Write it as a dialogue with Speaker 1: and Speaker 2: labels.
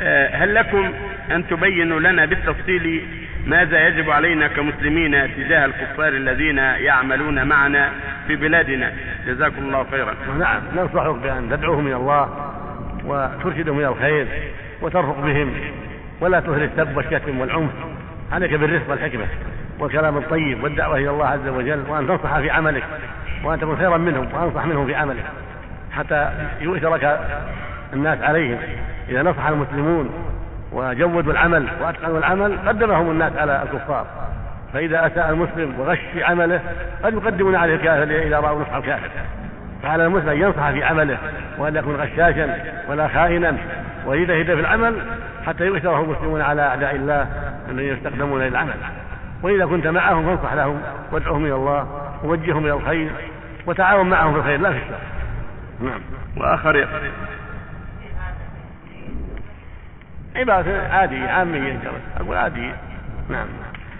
Speaker 1: آه، هل لكم أن تبينوا لنا بالتفصيل ماذا يجب علينا كمسلمين تجاه الكفار الذين يعملون معنا في بلادنا؟ جزاكم الله خيرا.
Speaker 2: نعم ننصحك بأن تدعوهم إلى الله وترشدهم إلى الخير وترفق بهم ولا تهر السب والشتم والعنف. عليك بالرفق والحكمة والكلام الطيب والدعوة إلى الله عز وجل وأن تنصح في عملك وأن تكون خيرا منهم وأنصح منهم في عملك حتى يؤثرك الناس عليهم. إذا نصح المسلمون وجودوا العمل وأتقنوا العمل قدمهم الناس على الكفار. فإذا أساء المسلم وغش في عمله قد يقدمون عليه الكافر إذا رأوا نصح الكافر. فعلى المسلم أن ينصح في عمله وأن يكون غشاشا ولا خائنا ويجتهد في العمل حتى يؤثره المسلمون على أعداء الله الذين يستخدمون للعمل وإذا كنت معهم فانصح لهم وادعوهم إلى الله ووجههم إلى الخير وتعاون معهم في الخير لا في الشر.
Speaker 1: نعم. وآخر
Speaker 2: عبادة عادية عامية أقول عادية نعم.